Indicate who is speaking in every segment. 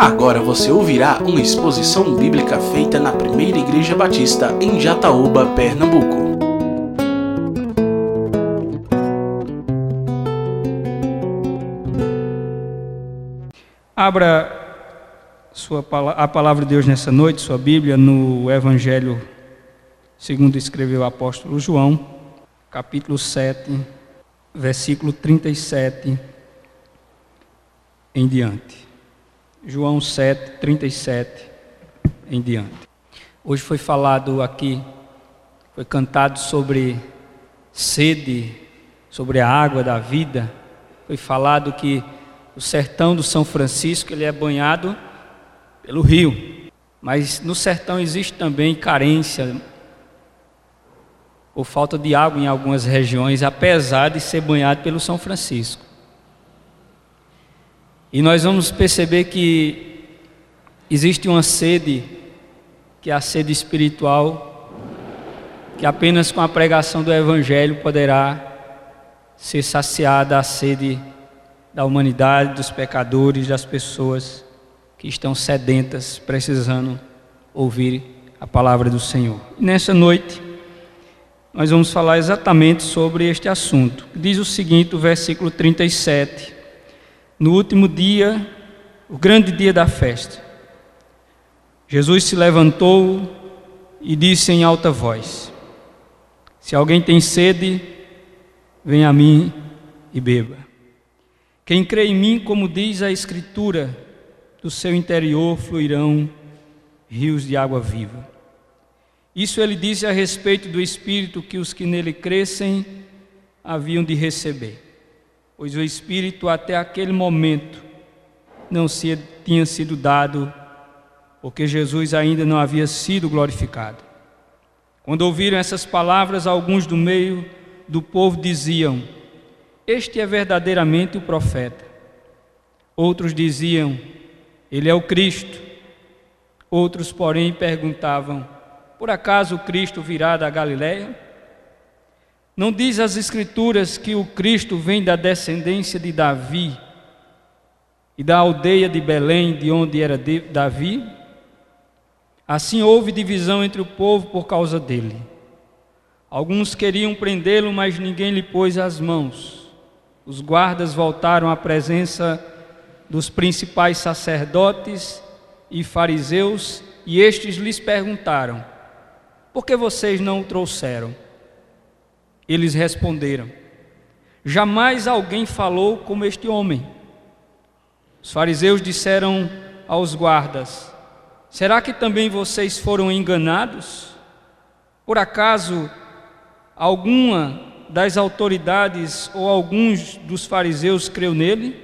Speaker 1: Agora você ouvirá uma exposição bíblica feita na Primeira Igreja Batista em Jataúba, Pernambuco.
Speaker 2: Abra sua, a palavra de Deus nessa noite, sua Bíblia, no Evangelho segundo escreveu o apóstolo João, capítulo 7, versículo 37 em diante. João 7, 37 em diante. Hoje foi falado aqui, foi cantado sobre sede, sobre a água da vida. Foi falado que o sertão do São Francisco ele é banhado pelo rio, mas no sertão existe também carência por falta de água em algumas regiões, apesar de ser banhado pelo São Francisco. E nós vamos perceber que existe uma sede, que é a sede espiritual, que apenas com a pregação do Evangelho poderá ser saciada a sede da humanidade, dos pecadores, das pessoas que estão sedentas, precisando ouvir a palavra do Senhor. E nessa noite, nós vamos falar exatamente sobre este assunto. Diz o seguinte, o versículo 37 no último dia, o grande dia da festa, Jesus se levantou e disse em alta voz: Se alguém tem sede, venha a mim e beba. Quem crê em mim, como diz a Escritura, do seu interior fluirão rios de água viva. Isso ele disse a respeito do Espírito que os que nele crescem haviam de receber pois o Espírito até aquele momento não se, tinha sido dado, porque Jesus ainda não havia sido glorificado. Quando ouviram essas palavras, alguns do meio do povo diziam: Este é verdadeiramente o profeta. Outros diziam: Ele é o Cristo. Outros, porém, perguntavam: Por acaso o Cristo virá da Galiléia? Não diz as Escrituras que o Cristo vem da descendência de Davi e da aldeia de Belém, de onde era Davi? Assim houve divisão entre o povo por causa dele. Alguns queriam prendê-lo, mas ninguém lhe pôs as mãos. Os guardas voltaram à presença dos principais sacerdotes e fariseus, e estes lhes perguntaram: Por que vocês não o trouxeram? Eles responderam: Jamais alguém falou como este homem. Os fariseus disseram aos guardas: Será que também vocês foram enganados? Por acaso alguma das autoridades ou alguns dos fariseus creu nele?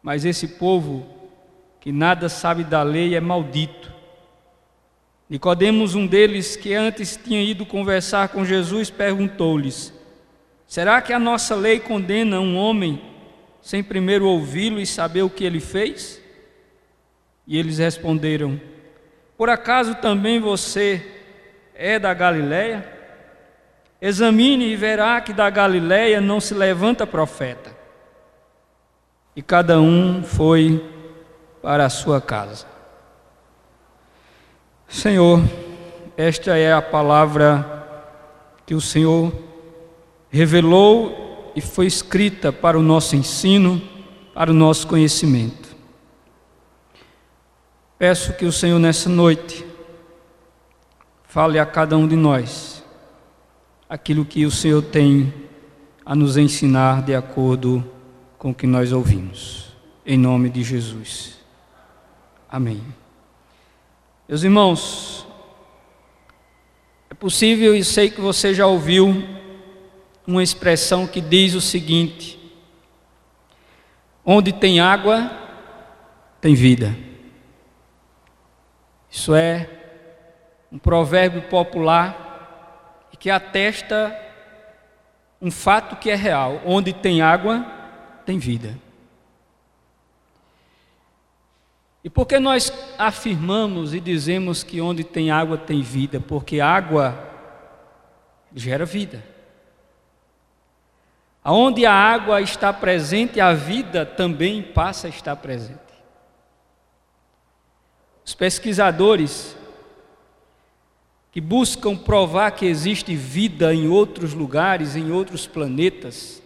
Speaker 2: Mas esse povo que nada sabe da lei é maldito. Nicodemos, um deles que antes tinha ido conversar com Jesus, perguntou-lhes: Será que a nossa lei condena um homem sem primeiro ouvi-lo e saber o que ele fez? E eles responderam: Por acaso também você é da Galiléia? Examine e verá que da Galiléia não se levanta profeta. E cada um foi para a sua casa. Senhor, esta é a palavra que o Senhor revelou e foi escrita para o nosso ensino, para o nosso conhecimento. Peço que o Senhor nessa noite fale a cada um de nós aquilo que o Senhor tem a nos ensinar de acordo com o que nós ouvimos. Em nome de Jesus. Amém. Meus irmãos, é possível e sei que você já ouviu uma expressão que diz o seguinte: onde tem água, tem vida. Isso é um provérbio popular que atesta um fato que é real: onde tem água, tem vida. E por que nós afirmamos e dizemos que onde tem água tem vida? Porque água gera vida. Aonde a água está presente, a vida também passa a estar presente. Os pesquisadores que buscam provar que existe vida em outros lugares, em outros planetas,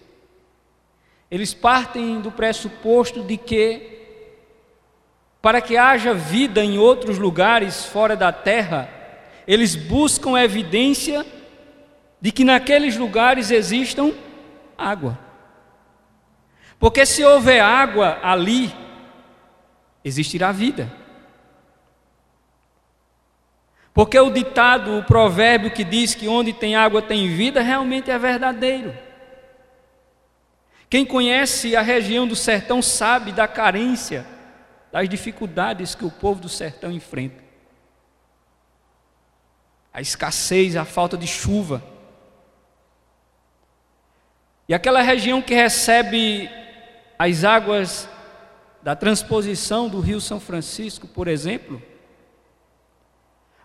Speaker 2: eles partem do pressuposto de que, para que haja vida em outros lugares fora da Terra, eles buscam evidência de que naqueles lugares existam água. Porque se houver água ali, existirá vida. Porque o ditado, o provérbio que diz que onde tem água tem vida, realmente é verdadeiro. Quem conhece a região do sertão sabe da carência, das dificuldades que o povo do sertão enfrenta. A escassez, a falta de chuva. E aquela região que recebe as águas da transposição do Rio São Francisco, por exemplo,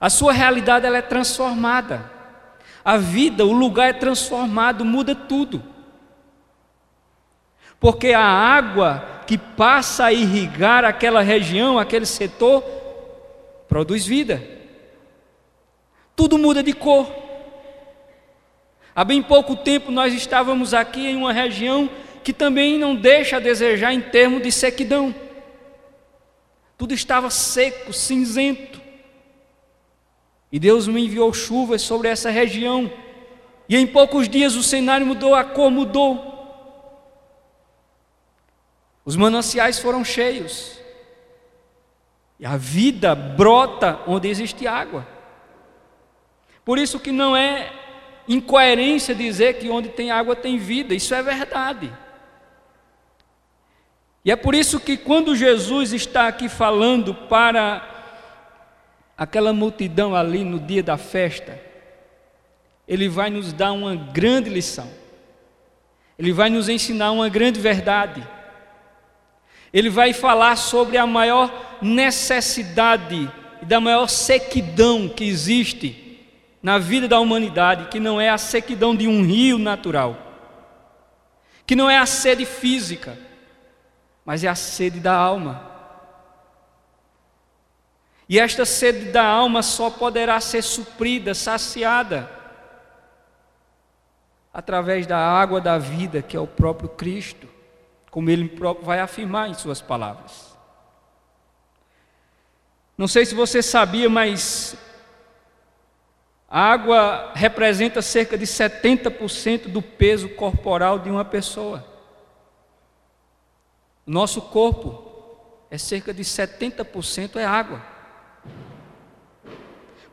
Speaker 2: a sua realidade ela é transformada. A vida, o lugar é transformado, muda tudo. Porque a água que passa a irrigar aquela região, aquele setor, produz vida. Tudo muda de cor. Há bem pouco tempo nós estávamos aqui em uma região que também não deixa a desejar em termos de sequidão. Tudo estava seco, cinzento. E Deus me enviou chuvas sobre essa região. E em poucos dias o cenário mudou, a cor mudou. Os mananciais foram cheios. E a vida brota onde existe água. Por isso que não é incoerência dizer que onde tem água tem vida, isso é verdade. E é por isso que quando Jesus está aqui falando para aquela multidão ali no dia da festa, ele vai nos dar uma grande lição. Ele vai nos ensinar uma grande verdade. Ele vai falar sobre a maior necessidade e da maior sequidão que existe na vida da humanidade, que não é a sequidão de um rio natural, que não é a sede física, mas é a sede da alma. E esta sede da alma só poderá ser suprida, saciada, através da água da vida, que é o próprio Cristo, como ele próprio vai afirmar em suas palavras. Não sei se você sabia, mas a água representa cerca de 70% do peso corporal de uma pessoa. Nosso corpo é cerca de 70% é água.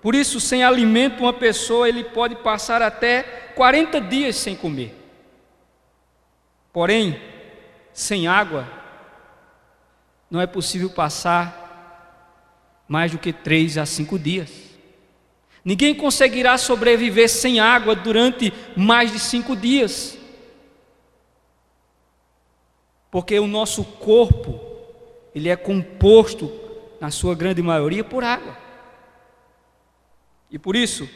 Speaker 2: Por isso, sem alimento, uma pessoa ele pode passar até 40 dias sem comer. Porém, sem água, não é possível passar mais do que três a cinco dias. Ninguém conseguirá sobreviver sem água durante mais de cinco dias porque o nosso corpo ele é composto na sua grande maioria por água. E por isso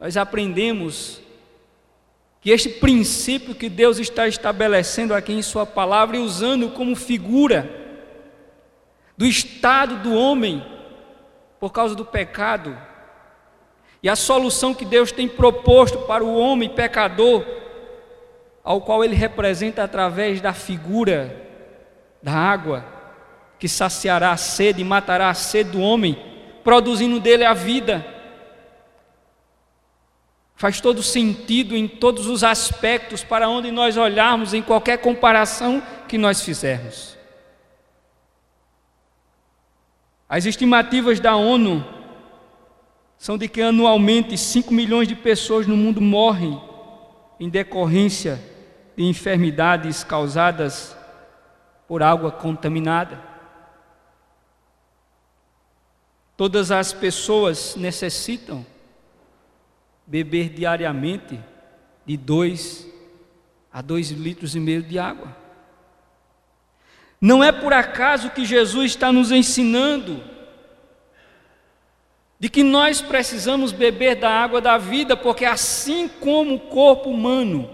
Speaker 2: nós aprendemos que este princípio que Deus está estabelecendo aqui em sua palavra e usando como figura do estado do homem por causa do pecado e a solução que Deus tem proposto para o homem pecador ao qual ele representa através da figura da água, que saciará a sede e matará a sede do homem, produzindo dele a vida. Faz todo sentido em todos os aspectos para onde nós olharmos, em qualquer comparação que nós fizermos. As estimativas da ONU são de que anualmente 5 milhões de pessoas no mundo morrem em decorrência de enfermidades causadas por água contaminada. Todas as pessoas necessitam beber diariamente de dois a dois litros e meio de água. Não é por acaso que Jesus está nos ensinando de que nós precisamos beber da água da vida, porque assim como o corpo humano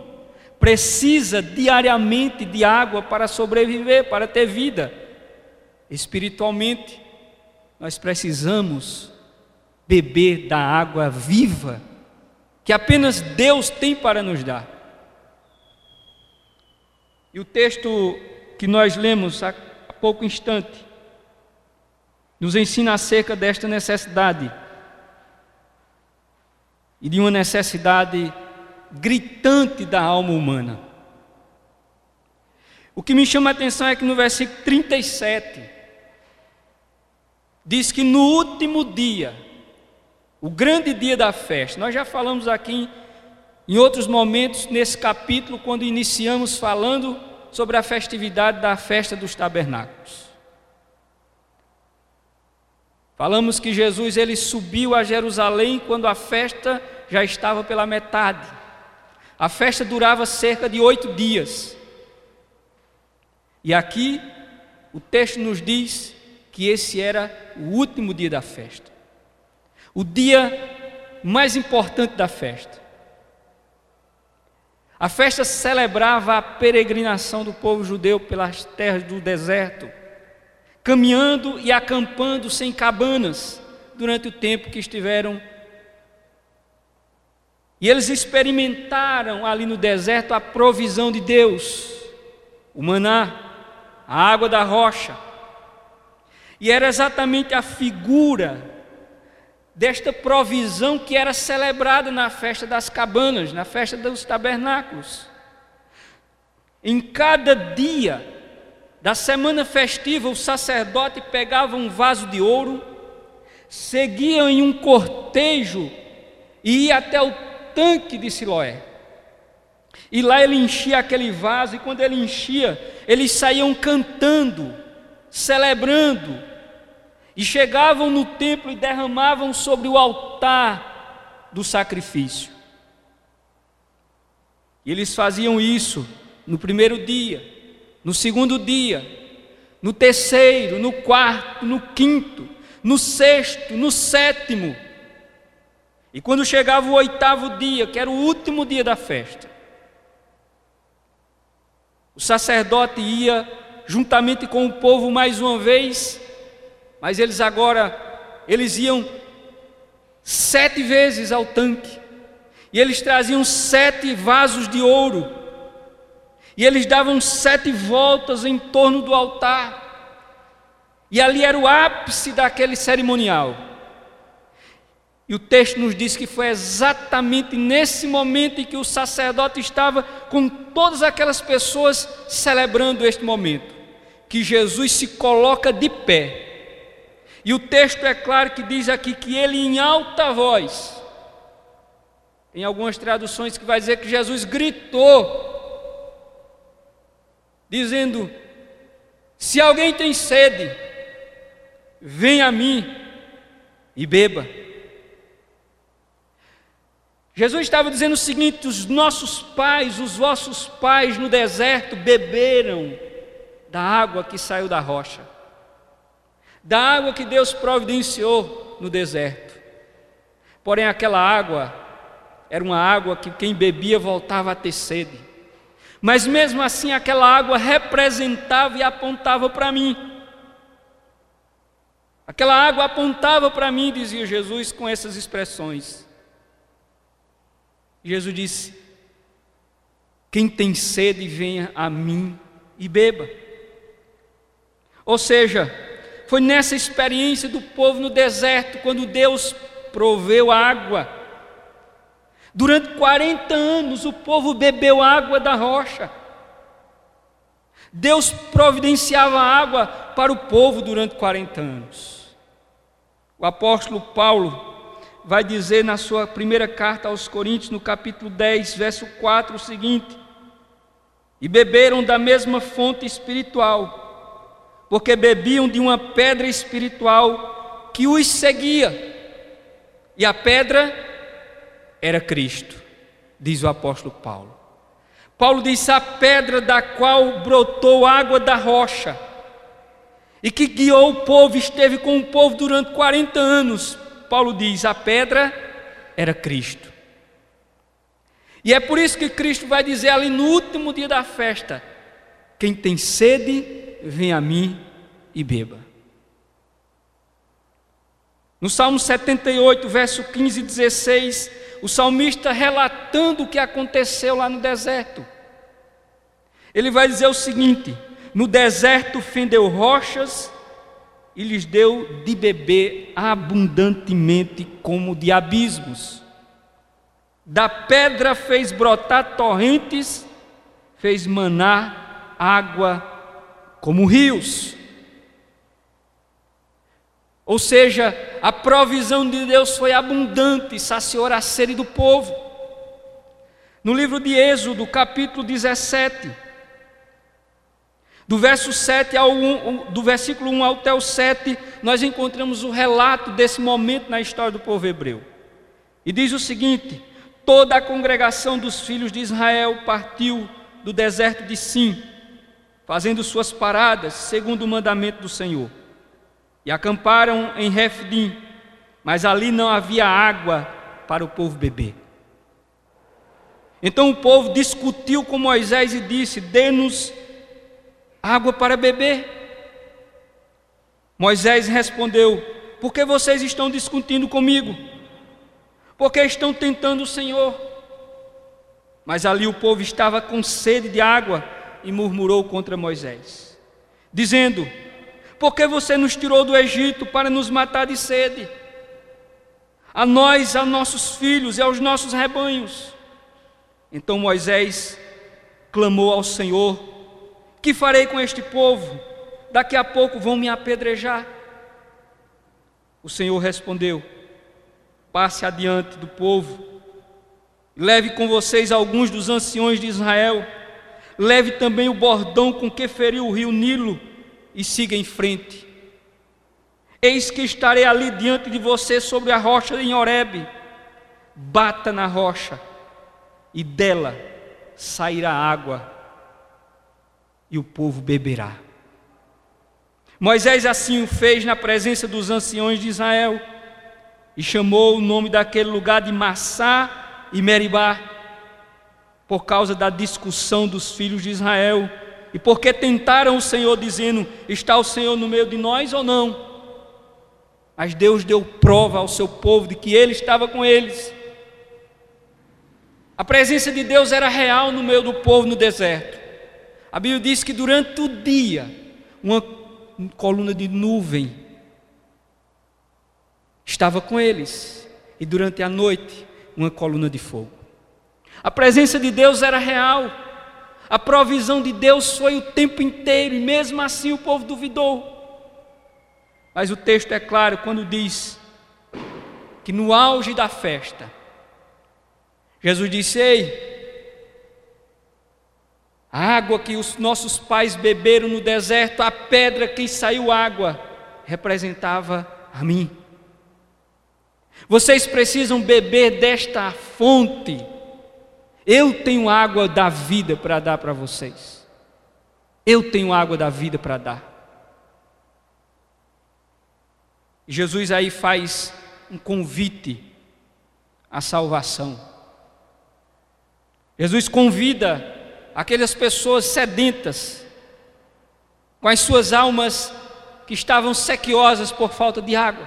Speaker 2: precisa diariamente de água para sobreviver, para ter vida. Espiritualmente, nós precisamos beber da água viva que apenas Deus tem para nos dar. E o texto que nós lemos há pouco instante nos ensina acerca desta necessidade e de uma necessidade gritante da alma humana. O que me chama a atenção é que no versículo 37 diz que no último dia, o grande dia da festa, nós já falamos aqui em outros momentos nesse capítulo, quando iniciamos falando sobre a festividade da festa dos tabernáculos. Falamos que Jesus ele subiu a Jerusalém quando a festa já estava pela metade. A festa durava cerca de oito dias. E aqui o texto nos diz que esse era o último dia da festa, o dia mais importante da festa. A festa celebrava a peregrinação do povo judeu pelas terras do deserto, caminhando e acampando sem cabanas durante o tempo que estiveram e eles experimentaram ali no deserto a provisão de Deus, o maná, a água da rocha. E era exatamente a figura desta provisão que era celebrada na festa das cabanas, na festa dos tabernáculos. Em cada dia da semana festiva, o sacerdote pegava um vaso de ouro, seguia em um cortejo e ia até o tanque de Siloé. E lá ele enchia aquele vaso, e quando ele enchia, eles saíam cantando, celebrando, e chegavam no templo e derramavam sobre o altar do sacrifício. E eles faziam isso no primeiro dia, no segundo dia, no terceiro, no quarto, no quinto, no sexto, no sétimo. E quando chegava o oitavo dia, que era o último dia da festa, o sacerdote ia juntamente com o povo mais uma vez, mas eles agora, eles iam sete vezes ao tanque, e eles traziam sete vasos de ouro, e eles davam sete voltas em torno do altar, e ali era o ápice daquele cerimonial. E o texto nos diz que foi exatamente nesse momento em que o sacerdote estava com todas aquelas pessoas celebrando este momento, que Jesus se coloca de pé. E o texto é claro que diz aqui que ele em alta voz, em algumas traduções que vai dizer que Jesus gritou, dizendo: Se alguém tem sede, venha a mim e beba. Jesus estava dizendo o seguinte: os nossos pais, os vossos pais no deserto beberam da água que saiu da rocha, da água que Deus providenciou no deserto. Porém, aquela água era uma água que quem bebia voltava a ter sede. Mas mesmo assim, aquela água representava e apontava para mim. Aquela água apontava para mim, dizia Jesus com essas expressões. Jesus disse: Quem tem sede, venha a mim e beba. Ou seja, foi nessa experiência do povo no deserto, quando Deus proveu água. Durante 40 anos o povo bebeu água da rocha. Deus providenciava água para o povo durante 40 anos. O apóstolo Paulo vai dizer na sua primeira carta aos Coríntios, no capítulo 10, verso 4, o seguinte: E beberam da mesma fonte espiritual, porque bebiam de uma pedra espiritual que os seguia, e a pedra era Cristo, diz o apóstolo Paulo. Paulo diz: a pedra da qual brotou água da rocha, e que guiou o povo, esteve com o povo durante 40 anos, Paulo diz: a pedra era Cristo. E é por isso que Cristo vai dizer ali no último dia da festa: quem tem sede, vem a mim e beba. No Salmo 78, verso 15 e 16, o salmista relatando o que aconteceu lá no deserto. Ele vai dizer o seguinte: No deserto fendeu rochas e lhes deu de beber abundantemente como de abismos. Da pedra fez brotar torrentes, fez manar água como rios. Ou seja, a provisão de Deus foi abundante, saciou a sede do povo. No livro de Êxodo, capítulo 17, do verso 7 ao 1, do versículo 1 até o 7, nós encontramos o relato desse momento na história do povo hebreu. E diz o seguinte: Toda a congregação dos filhos de Israel partiu do deserto de Sim, fazendo suas paradas segundo o mandamento do Senhor. E acamparam em Refdim, mas ali não havia água para o povo beber. Então o povo discutiu com Moisés e disse: Dê-nos água para beber. Moisés respondeu: Por que vocês estão discutindo comigo? Porque estão tentando o Senhor. Mas ali o povo estava com sede de água e murmurou contra Moisés, dizendo: Por que você nos tirou do Egito para nos matar de sede? A nós, a nossos filhos e aos nossos rebanhos. Então Moisés clamou ao Senhor que farei com este povo? Daqui a pouco vão me apedrejar. O Senhor respondeu: Passe adiante do povo, leve com vocês alguns dos anciões de Israel, leve também o bordão com que feriu o rio Nilo e siga em frente. Eis que estarei ali diante de você sobre a rocha em Horebe. Bata na rocha, e dela sairá água e o povo beberá. Moisés assim o fez na presença dos anciões de Israel e chamou o nome daquele lugar de Massá e Meribá, por causa da discussão dos filhos de Israel e porque tentaram o Senhor, dizendo: Está o Senhor no meio de nós ou não? Mas Deus deu prova ao seu povo de que Ele estava com eles. A presença de Deus era real no meio do povo no deserto. A Bíblia diz que durante o dia, uma coluna de nuvem estava com eles, e durante a noite, uma coluna de fogo. A presença de Deus era real, a provisão de Deus foi o tempo inteiro, e mesmo assim o povo duvidou. Mas o texto é claro quando diz que no auge da festa, Jesus disse: Ei, a água que os nossos pais beberam no deserto, a pedra que saiu água, representava a mim. Vocês precisam beber desta fonte. Eu tenho água da vida para dar para vocês. Eu tenho água da vida para dar. Jesus aí faz um convite à salvação. Jesus convida aquelas pessoas sedentas, com as suas almas que estavam sequiosas por falta de água.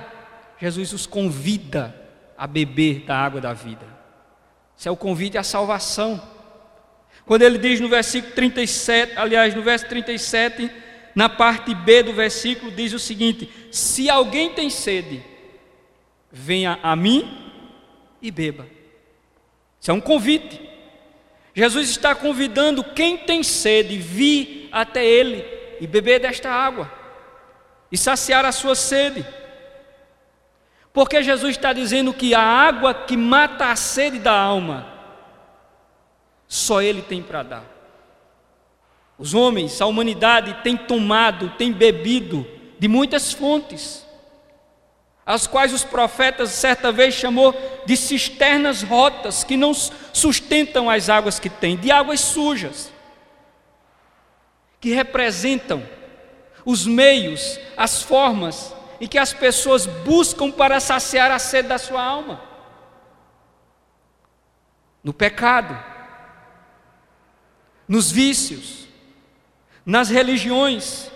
Speaker 2: Jesus os convida a beber da água da vida. Isso é o convite à salvação. Quando ele diz no versículo 37, aliás, no verso 37, na parte B do versículo, diz o seguinte: Se alguém tem sede, venha a mim e beba. Isso é um convite. Jesus está convidando quem tem sede vir até Ele e beber desta água e saciar a sua sede. Porque Jesus está dizendo que a água que mata a sede da alma, só Ele tem para dar. Os homens, a humanidade tem tomado, tem bebido de muitas fontes as quais os profetas certa vez chamou de cisternas rotas, que não sustentam as águas que têm, de águas sujas, que representam os meios, as formas em que as pessoas buscam para saciar a sede da sua alma. No pecado, nos vícios, nas religiões,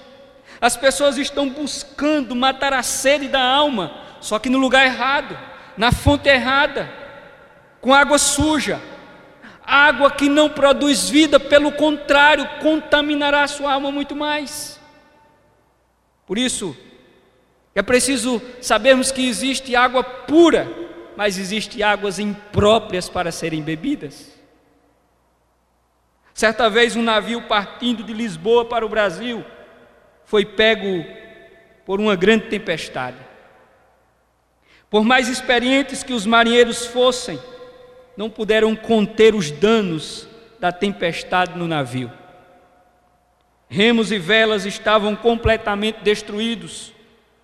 Speaker 2: as pessoas estão buscando matar a sede da alma só que no lugar errado, na fonte errada, com água suja. Água que não produz vida, pelo contrário, contaminará a sua alma muito mais. Por isso, é preciso sabermos que existe água pura, mas existe águas impróprias para serem bebidas. Certa vez um navio partindo de Lisboa para o Brasil foi pego por uma grande tempestade. Por mais experientes que os marinheiros fossem, não puderam conter os danos da tempestade no navio. Remos e velas estavam completamente destruídos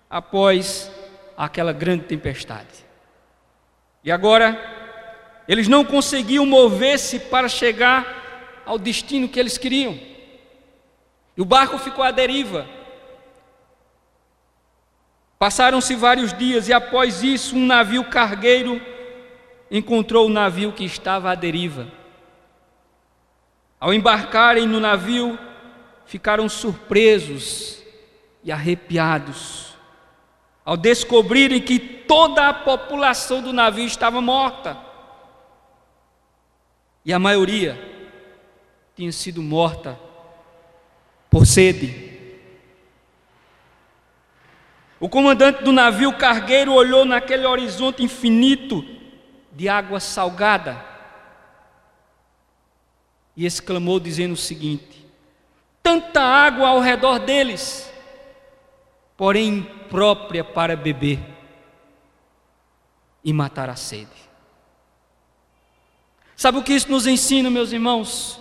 Speaker 2: após aquela grande tempestade. E agora, eles não conseguiam mover-se para chegar ao destino que eles queriam. E o barco ficou à deriva. Passaram-se vários dias e após isso, um navio cargueiro encontrou o navio que estava à deriva. Ao embarcarem no navio, ficaram surpresos e arrepiados ao descobrirem que toda a população do navio estava morta. E a maioria tinha sido morta por sede. O comandante do navio cargueiro olhou naquele horizonte infinito de água salgada e exclamou, dizendo o seguinte: tanta água ao redor deles, porém imprópria para beber e matar a sede. Sabe o que isso nos ensina, meus irmãos?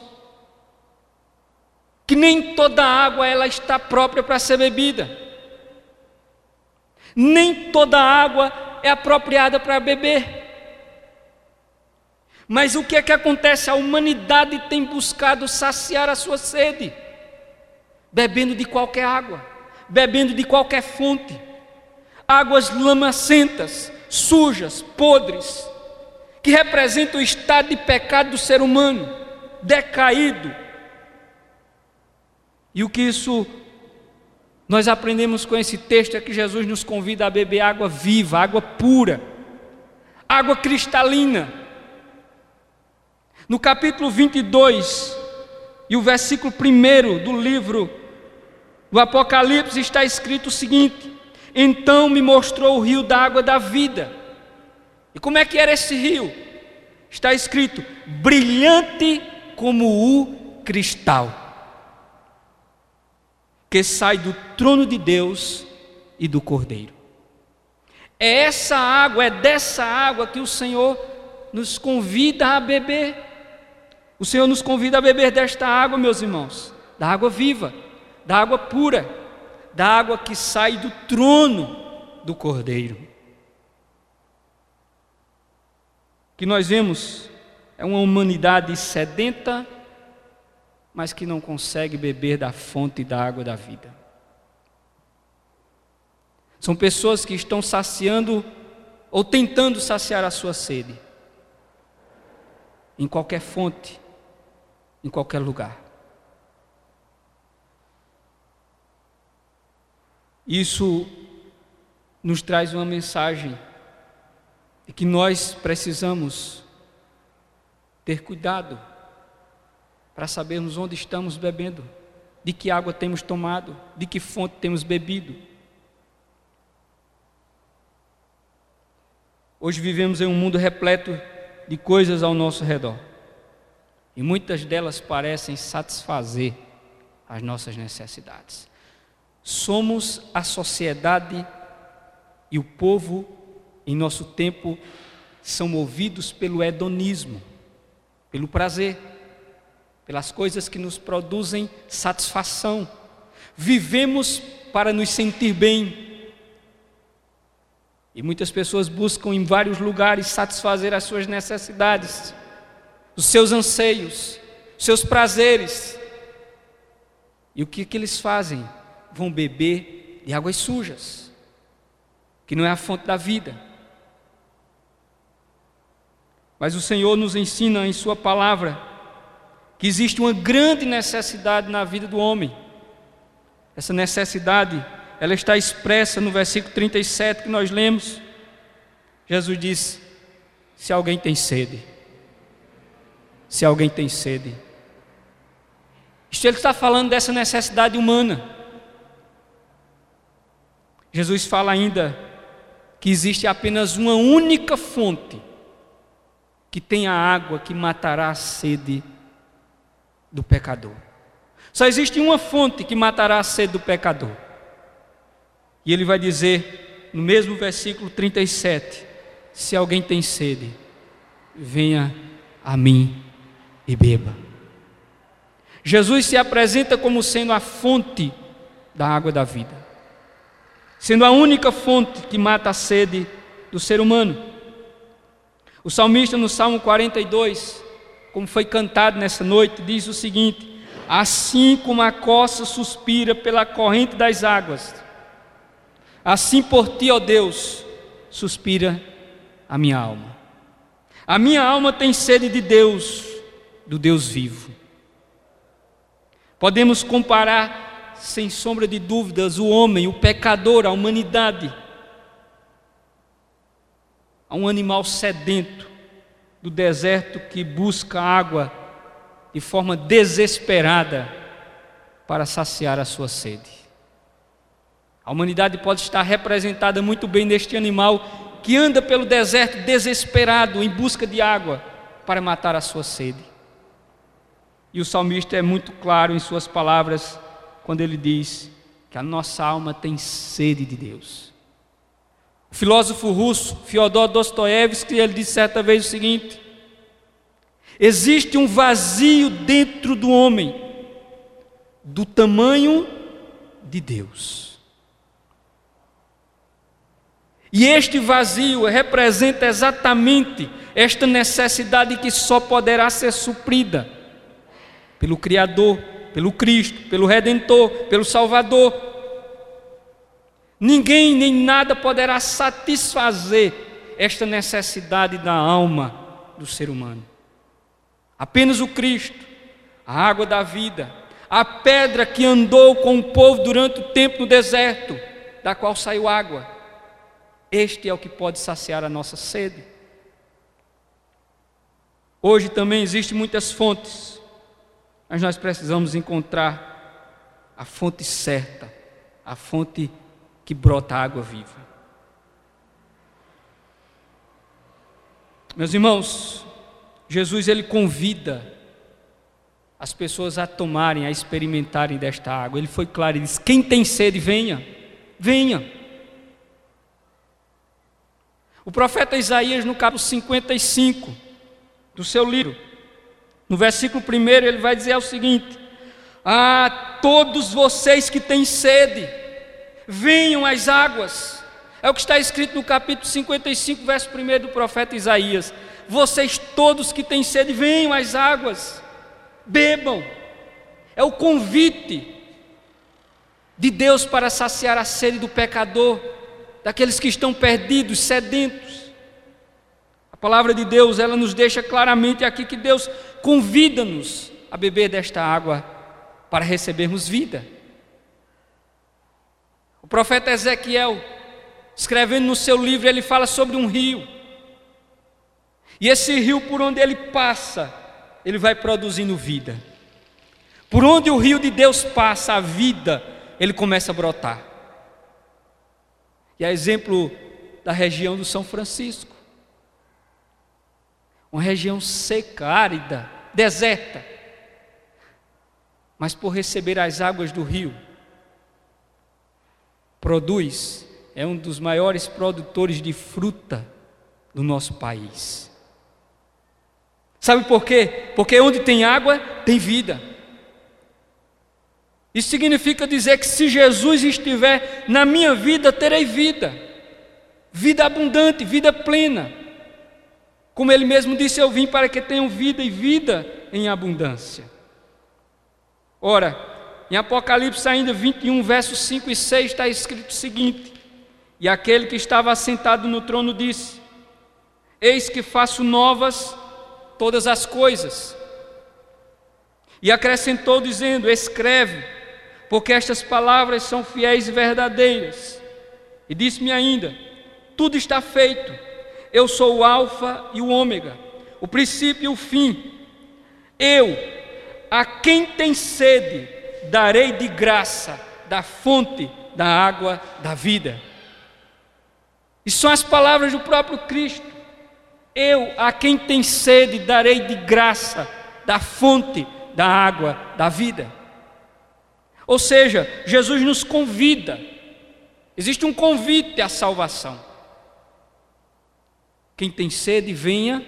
Speaker 2: Que nem toda água ela está própria para ser bebida. Nem toda água é apropriada para beber. Mas o que é que acontece? A humanidade tem buscado saciar a sua sede, bebendo de qualquer água, bebendo de qualquer fonte, águas lamacentas, sujas, podres, que representam o estado de pecado do ser humano, decaído. E o que isso nós aprendemos com esse texto é que Jesus nos convida a beber água viva, água pura, água cristalina no capítulo 22 e o versículo 1 do livro do Apocalipse está escrito o seguinte: Então me mostrou o rio da água da vida. E como é que era esse rio? Está escrito: brilhante como o cristal, que sai do trono de Deus e do Cordeiro. É essa água, é dessa água que o Senhor nos convida a beber. O Senhor nos convida a beber desta água, meus irmãos, da água viva, da água pura, da água que sai do trono do Cordeiro. O que nós vemos é uma humanidade sedenta, mas que não consegue beber da fonte da água da vida. São pessoas que estão saciando ou tentando saciar a sua sede em qualquer fonte, em qualquer lugar. Isso nos traz uma mensagem de que nós precisamos ter cuidado para sabermos onde estamos bebendo, de que água temos tomado, de que fonte temos bebido. Hoje vivemos em um mundo repleto de coisas ao nosso redor. E muitas delas parecem satisfazer as nossas necessidades. Somos a sociedade e o povo em nosso tempo são movidos pelo hedonismo, pelo prazer, pelas coisas que nos produzem satisfação. Vivemos para nos sentir bem. E muitas pessoas buscam em vários lugares satisfazer as suas necessidades os seus anseios, os seus prazeres. E o que, que eles fazem? Vão beber de águas sujas, que não é a fonte da vida. Mas o Senhor nos ensina em Sua palavra que existe uma grande necessidade na vida do homem. Essa necessidade, ela está expressa no versículo 37 que nós lemos. Jesus disse: Se alguém tem sede, se alguém tem sede. Isto ele está falando dessa necessidade humana. Jesus fala ainda que existe apenas uma única fonte que tem a água que matará a sede do pecador. Só existe uma fonte que matará a sede do pecador. E ele vai dizer no mesmo versículo 37: Se alguém tem sede, venha a mim e beba. Jesus se apresenta como sendo a fonte da água da vida, sendo a única fonte que mata a sede do ser humano. O salmista no Salmo 42, como foi cantado nessa noite, diz o seguinte: Assim como a costa suspira pela corrente das águas, Assim por ti, ó Deus, suspira a minha alma. A minha alma tem sede de Deus, do Deus vivo. Podemos comparar, sem sombra de dúvidas, o homem, o pecador, a humanidade, a um animal sedento do deserto que busca água de forma desesperada para saciar a sua sede. A humanidade pode estar representada muito bem neste animal que anda pelo deserto desesperado em busca de água para matar a sua sede. E o salmista é muito claro em suas palavras quando ele diz que a nossa alma tem sede de Deus. O filósofo russo Fyodor Dostoiévski ele disse certa vez o seguinte: Existe um vazio dentro do homem do tamanho de Deus. E este vazio representa exatamente esta necessidade que só poderá ser suprida pelo Criador, pelo Cristo, pelo Redentor, pelo Salvador. Ninguém nem nada poderá satisfazer esta necessidade da alma do ser humano. Apenas o Cristo, a água da vida, a pedra que andou com o povo durante o tempo no deserto, da qual saiu água este é o que pode saciar a nossa sede. Hoje também existem muitas fontes, mas nós precisamos encontrar a fonte certa, a fonte que brota água viva. Meus irmãos, Jesus ele convida as pessoas a tomarem, a experimentarem desta água. Ele foi claro, ele disse: quem tem sede, venha, venha. O profeta Isaías, no capítulo 55 do seu livro, no versículo 1, ele vai dizer o seguinte: Ah, todos vocês que têm sede, venham às águas. É o que está escrito no capítulo 55, verso 1 do profeta Isaías. Vocês todos que têm sede, venham às águas, bebam. É o convite de Deus para saciar a sede do pecador daqueles que estão perdidos, sedentos. A palavra de Deus, ela nos deixa claramente aqui que Deus convida-nos a beber desta água para recebermos vida. O profeta Ezequiel, escrevendo no seu livro, ele fala sobre um rio. E esse rio, por onde ele passa, ele vai produzindo vida. Por onde o rio de Deus passa, a vida, ele começa a brotar. E a exemplo da região do São Francisco. Uma região seca, árida, deserta. Mas por receber as águas do rio, produz, é um dos maiores produtores de fruta do nosso país. Sabe por quê? Porque onde tem água, tem vida. Isso significa dizer que se Jesus estiver na minha vida, terei vida, vida abundante, vida plena. Como ele mesmo disse, eu vim para que tenham vida e vida em abundância. Ora, em Apocalipse ainda 21, versos 5 e 6 está escrito o seguinte: E aquele que estava assentado no trono disse: Eis que faço novas todas as coisas. E acrescentou dizendo: Escreve porque estas palavras são fiéis e verdadeiras. E disse-me ainda: Tudo está feito. Eu sou o Alfa e o Ômega, o princípio e o fim. Eu, a quem tem sede, darei de graça da fonte da água da vida. E são as palavras do próprio Cristo. Eu, a quem tem sede, darei de graça da fonte da água da vida. Ou seja, Jesus nos convida, existe um convite à salvação. Quem tem sede, venha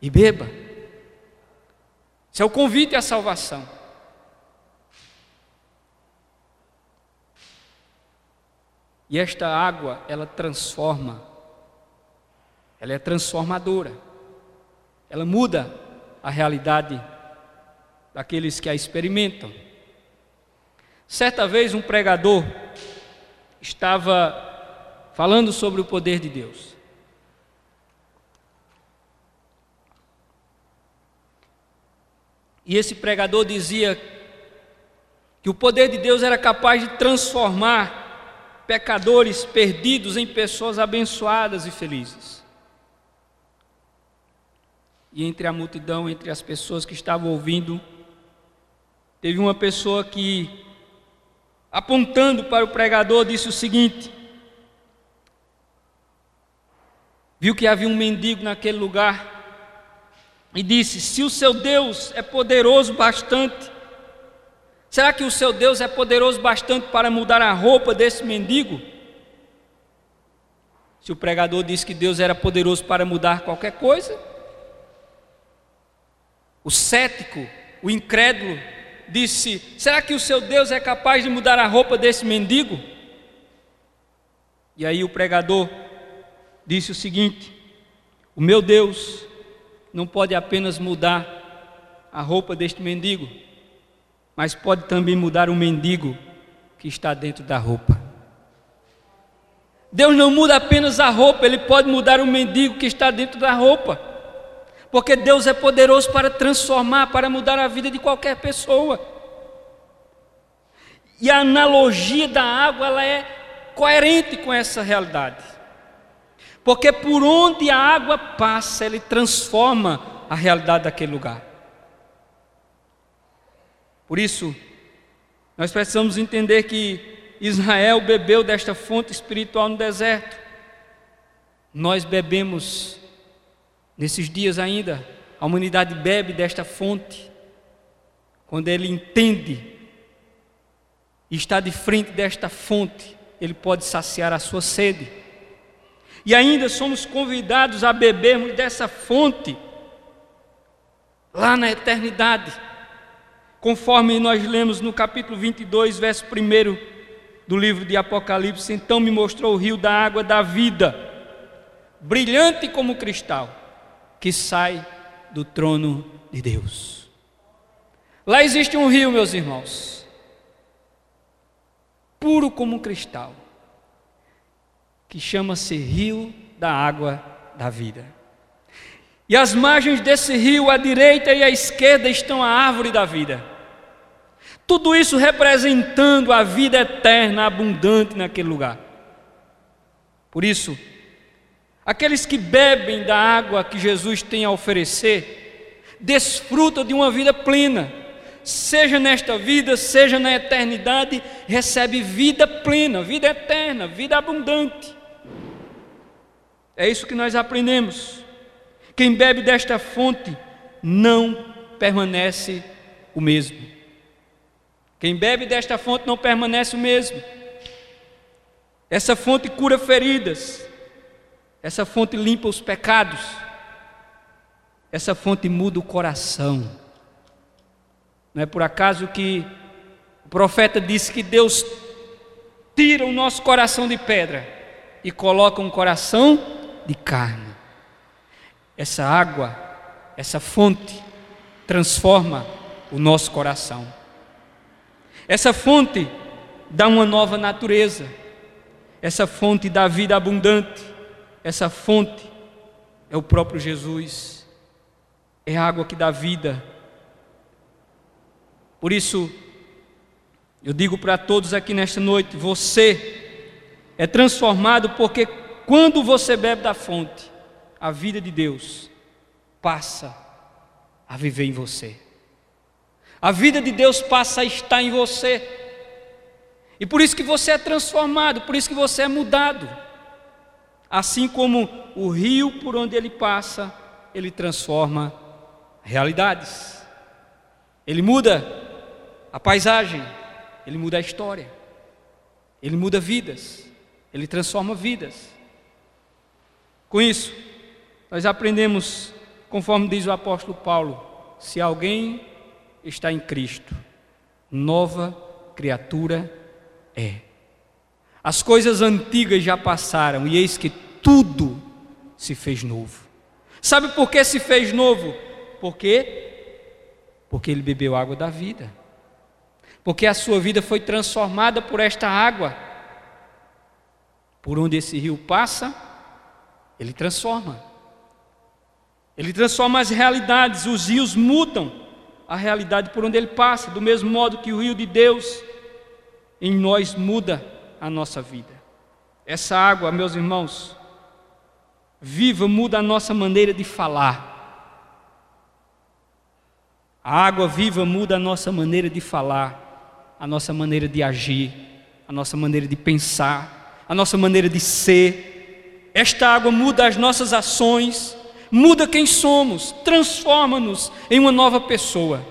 Speaker 2: e beba. Esse é o convite à salvação. E esta água, ela transforma, ela é transformadora, ela muda a realidade daqueles que a experimentam. Certa vez, um pregador estava falando sobre o poder de Deus. E esse pregador dizia que o poder de Deus era capaz de transformar pecadores perdidos em pessoas abençoadas e felizes. E entre a multidão, entre as pessoas que estavam ouvindo, teve uma pessoa que, apontando para o pregador, disse o seguinte: viu que havia um mendigo naquele lugar e disse: Se o seu Deus é poderoso bastante Será que o seu Deus é poderoso bastante para mudar a roupa desse mendigo? Se o pregador disse que Deus era poderoso para mudar qualquer coisa, o cético, o incrédulo, disse: Será que o seu Deus é capaz de mudar a roupa desse mendigo? E aí o pregador disse o seguinte: O meu Deus não pode apenas mudar a roupa deste mendigo, mas pode também mudar o mendigo que está dentro da roupa. Deus não muda apenas a roupa, Ele pode mudar o mendigo que está dentro da roupa, porque Deus é poderoso para transformar, para mudar a vida de qualquer pessoa. E a analogia da água ela é coerente com essa realidade, porque por onde a água passa, Ele transforma a realidade daquele lugar. Por isso, nós precisamos entender que Israel bebeu desta fonte espiritual no deserto. Nós bebemos nesses dias ainda, a humanidade bebe desta fonte. Quando ele entende e está de frente desta fonte, ele pode saciar a sua sede. E ainda somos convidados a bebermos dessa fonte lá na eternidade conforme nós lemos no capítulo 22, verso 1 do livro de Apocalipse: Então me mostrou o rio da água da vida, brilhante como cristal, que sai do trono de Deus. Lá existe um rio, meus irmãos, puro como cristal, que chama-se Rio da Água da Vida. E as margens desse rio, à direita e à esquerda, estão a árvore da vida tudo isso representando a vida eterna, abundante naquele lugar. Por isso, aqueles que bebem da água que Jesus tem a oferecer, desfrutam de uma vida plena, seja nesta vida, seja na eternidade, recebe vida plena, vida eterna, vida abundante. É isso que nós aprendemos. Quem bebe desta fonte não permanece o mesmo. Quem bebe desta fonte não permanece o mesmo. Essa fonte cura feridas. Essa fonte limpa os pecados. Essa fonte muda o coração. Não é por acaso que o profeta disse que Deus tira o nosso coração de pedra e coloca um coração de carne. Essa água, essa fonte, transforma o nosso coração. Essa fonte dá uma nova natureza, essa fonte dá vida abundante, essa fonte é o próprio Jesus, é a água que dá vida. Por isso, eu digo para todos aqui nesta noite: você é transformado porque quando você bebe da fonte, a vida de Deus passa a viver em você. A vida de Deus passa a estar em você. E por isso que você é transformado, por isso que você é mudado. Assim como o rio por onde ele passa, ele transforma realidades. Ele muda a paisagem, ele muda a história. Ele muda vidas, ele transforma vidas. Com isso, nós aprendemos, conforme diz o apóstolo Paulo, se alguém está em Cristo, nova criatura é. As coisas antigas já passaram e eis que tudo se fez novo. Sabe por que se fez novo? Porque porque ele bebeu água da vida. Porque a sua vida foi transformada por esta água. Por onde esse rio passa, ele transforma. Ele transforma as realidades, os rios mudam a realidade por onde ele passa, do mesmo modo que o rio de Deus em nós muda a nossa vida. Essa água, meus irmãos, viva muda a nossa maneira de falar. A água viva muda a nossa maneira de falar, a nossa maneira de agir, a nossa maneira de pensar, a nossa maneira de ser. Esta água muda as nossas ações, muda quem somos, transforma-nos em uma nova pessoa.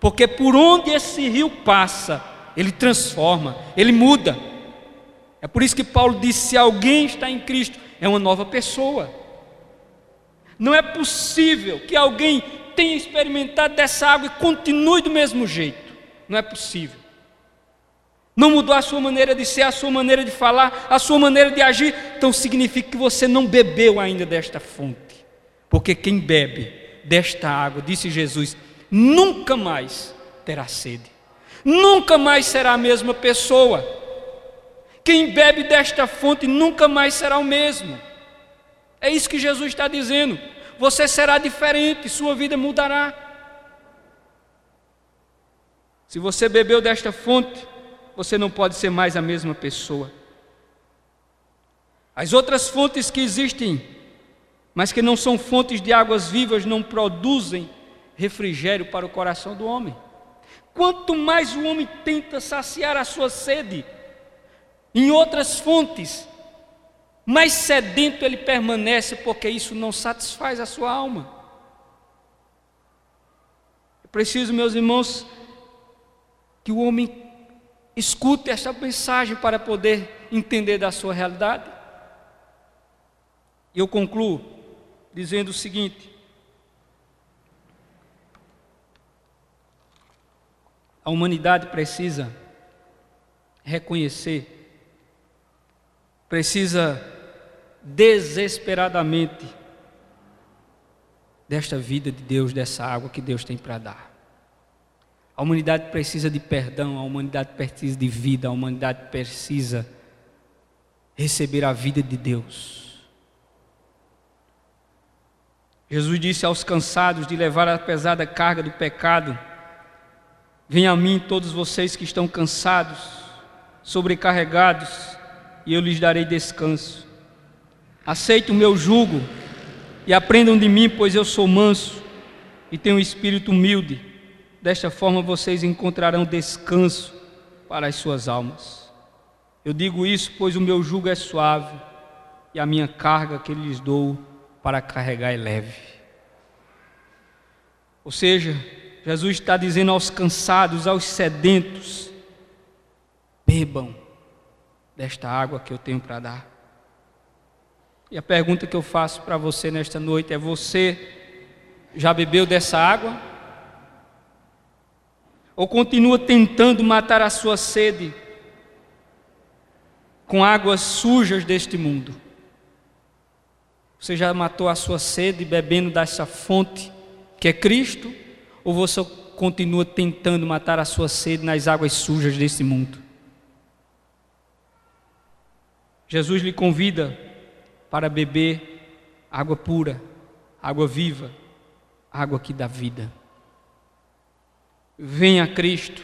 Speaker 2: Porque por onde esse rio passa, ele transforma, ele muda. É por isso que Paulo disse: se alguém está em Cristo, é uma nova pessoa. Não é possível que alguém tenha experimentado dessa água e continue do mesmo jeito. Não é possível. Não mudou a sua maneira de ser, a sua maneira de falar, a sua maneira de agir, então significa que você não bebeu ainda desta fonte. Porque quem bebe desta água, disse Jesus, nunca mais terá sede. Nunca mais será a mesma pessoa. Quem bebe desta fonte nunca mais será o mesmo. É isso que Jesus está dizendo você será diferente, sua vida mudará. Se você bebeu desta fonte, você não pode ser mais a mesma pessoa. As outras fontes que existem, mas que não são fontes de águas vivas, não produzem refrigério para o coração do homem. Quanto mais o homem tenta saciar a sua sede em outras fontes, mais sedento ele permanece, porque isso não satisfaz a sua alma. Preciso, meus irmãos, que o homem escute esta mensagem para poder entender da sua realidade. E eu concluo dizendo o seguinte: a humanidade precisa reconhecer precisa desesperadamente desta vida de Deus, dessa água que Deus tem para dar. A humanidade precisa de perdão, a humanidade precisa de vida, a humanidade precisa receber a vida de Deus. Jesus disse aos cansados de levar a pesada carga do pecado: Venham a mim todos vocês que estão cansados, sobrecarregados, e eu lhes darei descanso. Aceite o meu jugo e aprendam de mim, pois eu sou manso e tenho um espírito humilde. Desta forma vocês encontrarão descanso para as suas almas. Eu digo isso, pois o meu jugo é suave e a minha carga que lhes dou para carregar é leve. Ou seja, Jesus está dizendo aos cansados, aos sedentos: bebam desta água que eu tenho para dar. E a pergunta que eu faço para você nesta noite é: você já bebeu dessa água? Ou continua tentando matar a sua sede com águas sujas deste mundo? Você já matou a sua sede bebendo dessa fonte que é Cristo? Ou você continua tentando matar a sua sede nas águas sujas desse mundo? Jesus lhe convida para beber água pura, água viva, água que dá vida. Venha a Cristo.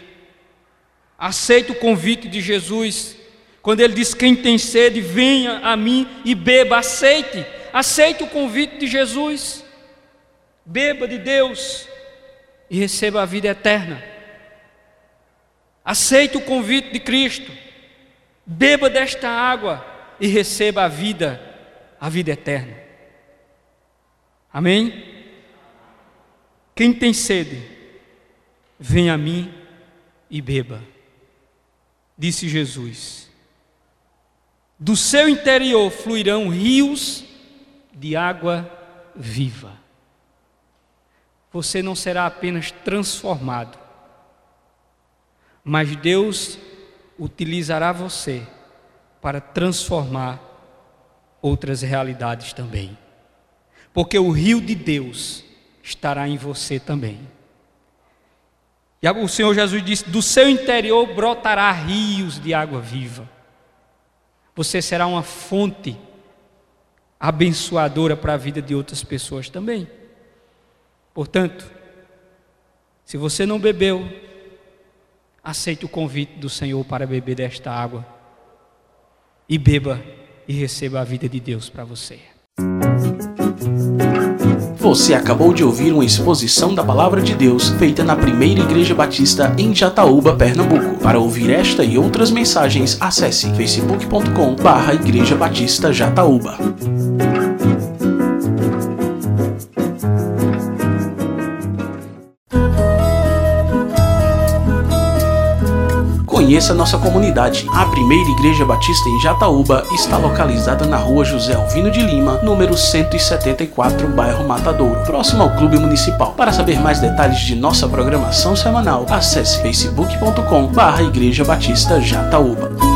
Speaker 2: Aceite o convite de Jesus. Quando ele diz: Quem tem sede, venha a mim e beba. Aceite. Aceite o convite de Jesus, beba de Deus e receba a vida eterna. Aceite o convite de Cristo, beba desta água e receba a vida, a vida eterna. Amém? Quem tem sede, venha a mim e beba, disse Jesus. Do seu interior fluirão rios de água viva. Você não será apenas transformado, mas Deus utilizará você para transformar outras realidades também. Porque o rio de Deus estará em você também. E o Senhor Jesus disse: do seu interior brotará rios de água viva. Você será uma fonte abençoadora para a vida de outras pessoas também. Portanto, se você não bebeu, aceite o convite do Senhor para beber desta água e beba e receba a vida de Deus para você.
Speaker 1: Você acabou de ouvir uma exposição da Palavra de Deus feita na Primeira Igreja Batista em Jataúba, Pernambuco. Para ouvir esta e outras mensagens, acesse facebook.com/barra Igreja Batista Jataúba. Conheça nossa comunidade. A primeira igreja batista em Jataúba está localizada na rua José Alvino de Lima, número 174, bairro Matadouro, próximo ao Clube Municipal. Para saber mais detalhes de nossa programação semanal, acesse facebook.com barra Igreja Batista Jataúba.